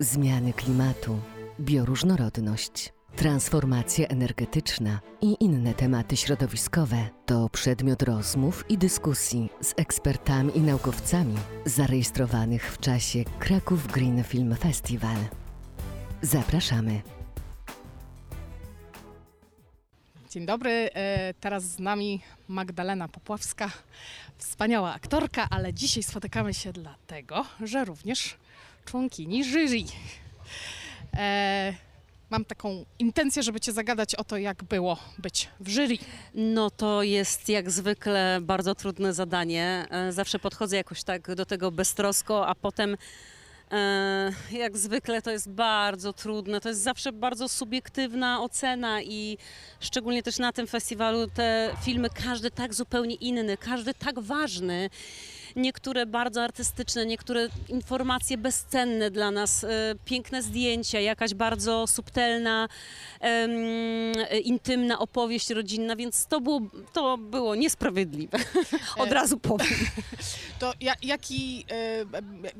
zmiany klimatu, bioróżnorodność, transformacja energetyczna i inne tematy środowiskowe to przedmiot rozmów i dyskusji z ekspertami i naukowcami zarejestrowanych w czasie Kraków Green Film Festival. Zapraszamy. Dzień dobry, e, teraz z nami Magdalena Popławska, wspaniała aktorka, ale dzisiaj spotykamy się dlatego, że również członkini jury. E, Mam taką intencję, żeby Cię zagadać o to, jak było być w jury. No to jest jak zwykle bardzo trudne zadanie. E, Zawsze podchodzę jakoś tak do tego beztrosko, a potem e, jak zwykle to jest bardzo trudne. To jest zawsze bardzo subiektywna ocena i szczególnie też na tym festiwalu te filmy, każdy tak zupełnie inny, każdy tak ważny. Niektóre bardzo artystyczne, niektóre informacje bezcenne dla nas, e, piękne zdjęcia, jakaś bardzo subtelna, intymna opowieść rodzinna, więc to było, to było niesprawiedliwe. Od E, razu powiem. To ja, jaki, e,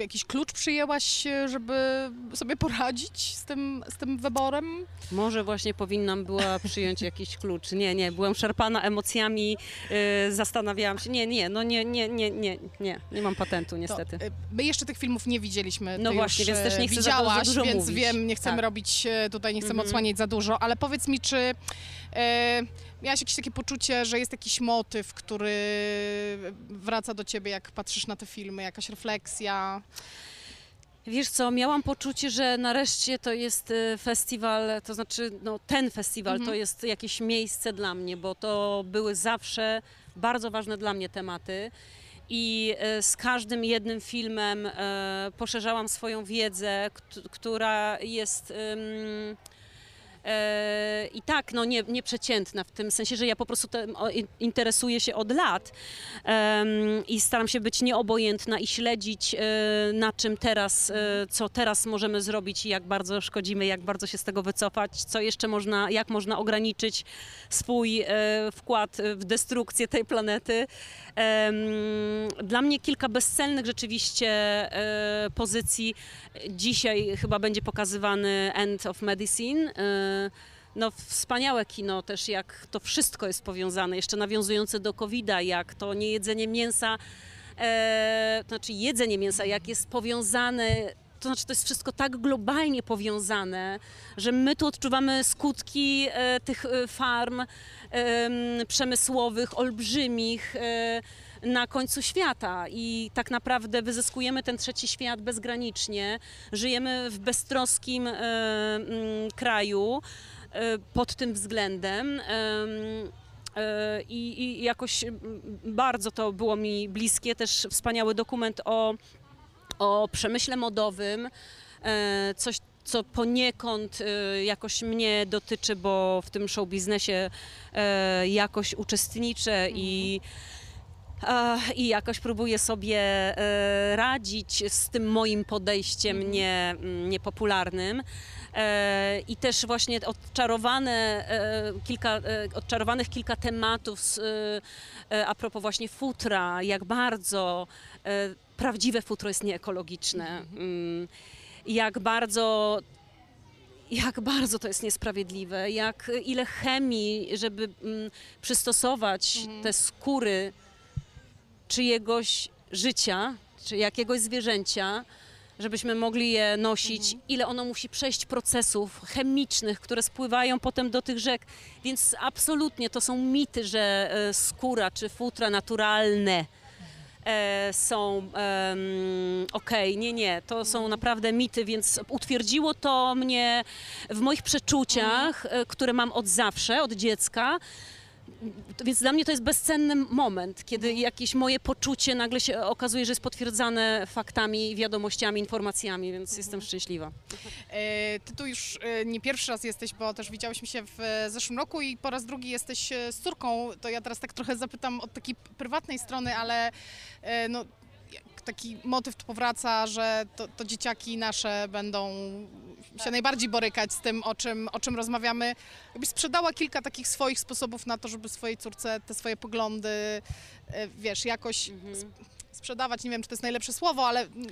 jakiś klucz przyjęłaś, żeby sobie poradzić z tym, z tym wyborem? Może właśnie powinnam była przyjąć jakiś klucz. Nie, nie, byłem szarpana emocjami, zastanawiałam się. Nie, nie, no nie, nie, nie, nie, nie, nie mam patentu niestety. To, e, my jeszcze tych filmów nie widzieliśmy. No Ty właśnie, więc też e, nie chcę za- widziałaś, za dużo więc mówić. wiem, nie chcemy Tak. robić e, tutaj, nie chcemy Mhm. odsłaniać za dużo, ale powiedz mi, czy e, miałaś jakieś takie poczucie, że jest jakiś motyw, który wraca do ciebie, jak patrzysz na te filmy, jakaś refleksja? Wiesz co, miałam poczucie, że nareszcie to jest e, festiwal, to znaczy no, ten festiwal Mhm. to jest jakieś miejsce dla mnie, bo to były zawsze bardzo ważne dla mnie tematy. I e, z każdym jednym filmem e, poszerzałam swoją wiedzę, kt- która jest. E, I tak, no nie, nieprzeciętna w tym sensie, że ja po prostu in- interesuję się od lat i staram się być nieobojętna i śledzić, e, na czym teraz, e, co teraz możemy zrobić i jak bardzo szkodzimy, jak bardzo się z tego wycofać, co jeszcze można, jak można ograniczyć swój wkład w destrukcję tej planety. Dla mnie kilka bezcennych rzeczywiście pozycji. Dzisiaj chyba będzie pokazywany End of Medicine. E, No, wspaniałe kino też, jak to wszystko jest powiązane, jeszcze nawiązujące do COVID-a, jak to niejedzenie mięsa, e, to znaczy jedzenie mięsa, jak jest powiązane, to znaczy to jest wszystko tak globalnie powiązane, że my tu odczuwamy skutki e, tych e, farm em, przemysłowych, olbrzymich e, na końcu świata i tak naprawdę wyzyskujemy ten trzeci świat bezgranicznie. Żyjemy w beztroskim e, mm, kraju e, pod tym względem. em, e, I, I jakoś bardzo to było mi bliskie. Też wspaniały dokument o, o przemyśle modowym. E, Coś, co poniekąd e, jakoś mnie dotyczy, bo w tym show biznesie e, jakoś uczestniczę i, e, i jakoś próbuję sobie e, radzić z tym moim podejściem nie, mm, niepopularnym. E, I też właśnie odczarowane, e, kilka, odczarowanych kilka tematów z, a propos właśnie futra, jak bardzo prawdziwe futro jest nieekologiczne. Mm, Jak bardzo jak bardzo to jest niesprawiedliwe, jak ile chemii, żeby mm, przystosować te skóry czyjegoś życia, czy jakiegoś zwierzęcia, żebyśmy mogli je nosić, ile ono musi przejść procesów chemicznych, które spływają potem do tych rzek. Więc absolutnie to są mity, że e, skóra czy futra naturalne e, są okej, nie, nie, to są naprawdę mity, więc utwierdziło to mnie w moich przeczuciach, e, które mam od zawsze, od dziecka. Więc dla mnie to jest bezcenny moment, kiedy jakieś moje poczucie nagle się okazuje, że jest potwierdzane faktami, wiadomościami, informacjami, więc jestem szczęśliwa. E, Ty tu już e, nie pierwszy raz jesteś, bo też widziałyśmy się w e, zeszłym roku i po raz drugi jesteś z córką. To ja teraz tak trochę zapytam od takiej prywatnej strony, ale no, taki motyw tu powraca, że to, to dzieciaki nasze będą się najbardziej borykać z tym, o czym, o czym rozmawiamy. Jakbyś sprzedała kilka takich swoich sposobów na to, żeby swojej córce te swoje poglądy, e, wiesz, jakoś sprzedawać, nie wiem, czy to jest najlepsze słowo, ale mm,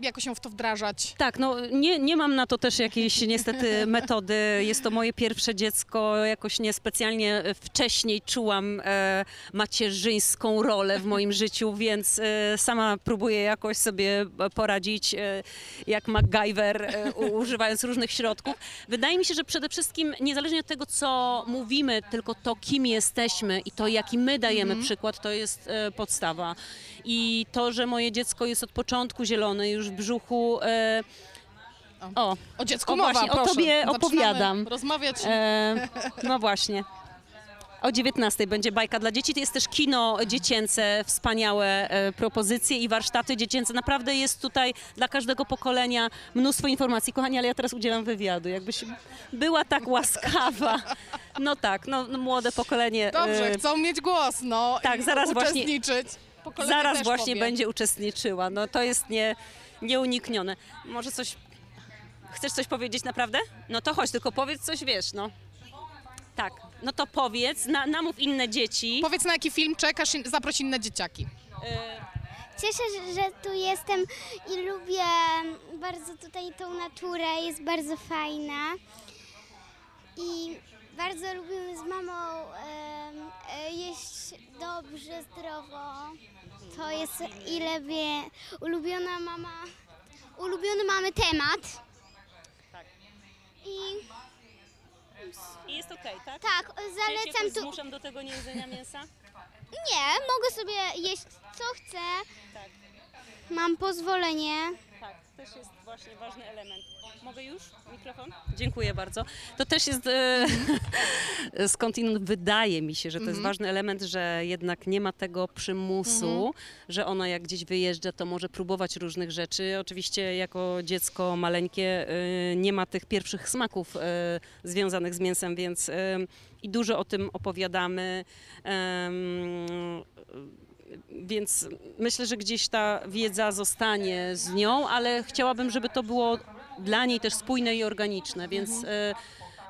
jakoś się w to wdrażać. Tak, no nie, nie mam na to też jakiejś niestety metody. Jest to moje pierwsze dziecko. Jakoś niespecjalnie wcześniej czułam e, macierzyńską rolę w moim życiu, więc e, sama próbuję jakoś sobie poradzić e, jak MacGyver, e, używając różnych środków. Wydaje mi się, że przede wszystkim niezależnie od tego, co mówimy, tylko to, kim jesteśmy i to, jaki my dajemy przykład, to jest e, podstawa. I to, że moje dziecko jest od początku zielone, już w brzuchu. E, o, O dziecku O, mowa, właśnie, o proszę. tobie Zaczynamy opowiadam. rozmawiać. e, no właśnie. O 19 będzie bajka dla dzieci. To jest też kino dziecięce, wspaniałe e, propozycje i warsztaty dziecięce. Naprawdę jest tutaj dla każdego pokolenia mnóstwo informacji. Kochani, ale ja teraz udzielam wywiadu. Jakbyś była tak łaskawa. No tak, no, no młode pokolenie. Dobrze, e, chcą mieć głos, no. tak, i zaraz właśnie- uczestniczyć. Pokolenie Zaraz też właśnie powie. będzie uczestniczyła. No to jest nie, nieuniknione. Może coś. Chcesz coś powiedzieć naprawdę? No to chodź, tylko powiedz coś, wiesz, no. Tak, no to powiedz, na, namów inne dzieci. Powiedz, na jaki film czekasz i zaproś inne dzieciaki. Cieszę się, że tu jestem i lubię bardzo tutaj tą naturę, jest bardzo fajna. I bardzo lubimy z mamą em, e, jeść dobrze, zdrowo. To jest ile wie, ulubiona mama, ulubiony mamy temat. I I jest okej, tak? tak, zalecam tu. zmuszam do tego niejedzenia mięsa? Nie, mogę sobie jeść co chcę. Tak. Mam pozwolenie. Też jest właśnie ważny element. Mogę już? Mikrofon? Dziękuję bardzo. To też jest e, skądinąd wydaje mi się, że to jest ważny element, że jednak nie ma tego przymusu, że ona jak gdzieś wyjeżdża, to może próbować różnych rzeczy. Oczywiście jako dziecko maleńkie e, nie ma tych pierwszych smaków e, związanych z mięsem, więc e, i dużo o tym opowiadamy. Em, więc myślę, że gdzieś ta wiedza zostanie z nią, ale chciałabym, żeby to było dla niej też spójne i organiczne, więc e,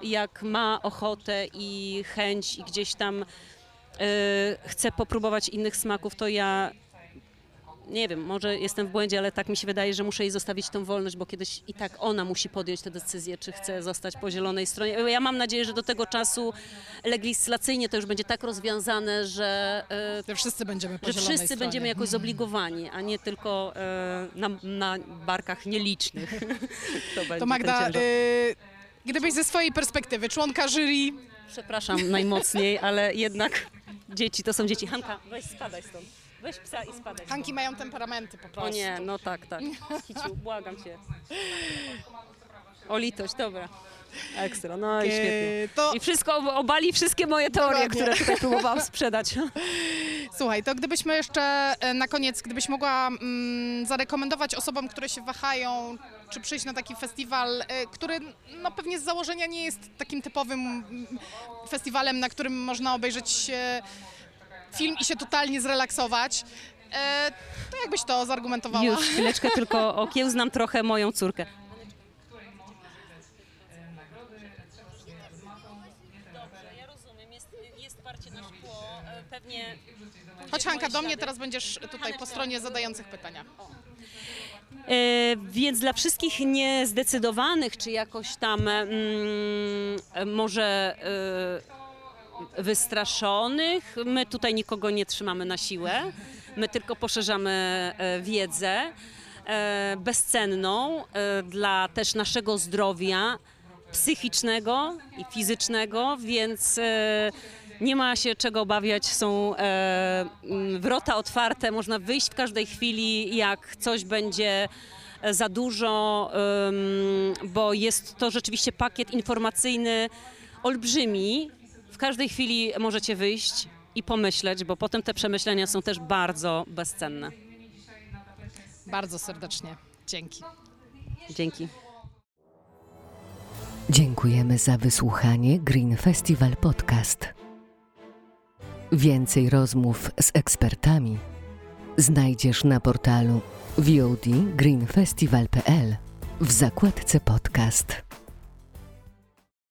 jak ma ochotę i chęć i gdzieś tam e, chce popróbować innych smaków, to ja nie wiem, może jestem w błędzie, ale tak mi się wydaje, że muszę jej zostawić tą wolność, bo kiedyś i tak ona musi podjąć tę decyzję, czy chce zostać po zielonej stronie. Ja mam nadzieję, że do tego czasu legislacyjnie to już będzie tak rozwiązane, że e, Że wszyscy będziemy po że wszyscy stronie. będziemy jakoś zobligowani, a nie tylko e, na, na barkach nielicznych. to będzie To Magda, y, gdybyś ze swojej perspektywy, członka jury, Przepraszam najmocniej, ale jednak dzieci to są dzieci. Hanka, weź spadaj stąd. Weź psa i spadaj. Hanki mają temperamenty po O prostu. nie, no tak, tak. Kiciu, błagam cię. O litość, dobra. Ekstra, no i świetnie. To I wszystko ob- obali wszystkie moje teorie, Dokładnie. które tutaj próbowałam sprzedać. słuchaj, to gdybyśmy jeszcze y, na koniec, gdybyś mogła mm, zarekomendować osobom, które się wahają, czy przyjść na taki festiwal, y, który no pewnie z założenia nie jest takim typowym mm, festiwalem, na którym można obejrzeć film i się totalnie zrelaksować. Y, To jakbyś to zargumentowała? Już, chwileczkę tylko okiełznam trochę moją córkę. Dobrze, ja rozumiem, jest, jest parcie na szkło, e, pewnie... Chodź Hanka, do mnie teraz będziesz tutaj po stronie zadających pytania. E, więc dla wszystkich niezdecydowanych, czy jakoś tam mm, e, może e, wystraszonych, my tutaj nikogo nie trzymamy na siłę. My tylko poszerzamy e, wiedzę e, bezcenną e, dla też naszego zdrowia psychicznego i fizycznego, więc nie ma się czego obawiać. Są wrota otwarte, można wyjść w każdej chwili, jak coś będzie za dużo, bo jest to rzeczywiście pakiet informacyjny olbrzymi. W każdej chwili możecie wyjść i pomyśleć, bo potem te przemyślenia są też bardzo bezcenne. Bardzo serdecznie. Dzięki. Dzięki. Dziękujemy za wysłuchanie Green Festival Podcast. Więcej rozmów z ekspertami znajdziesz na portalu VOD greenfestival.pl w zakładce podcast.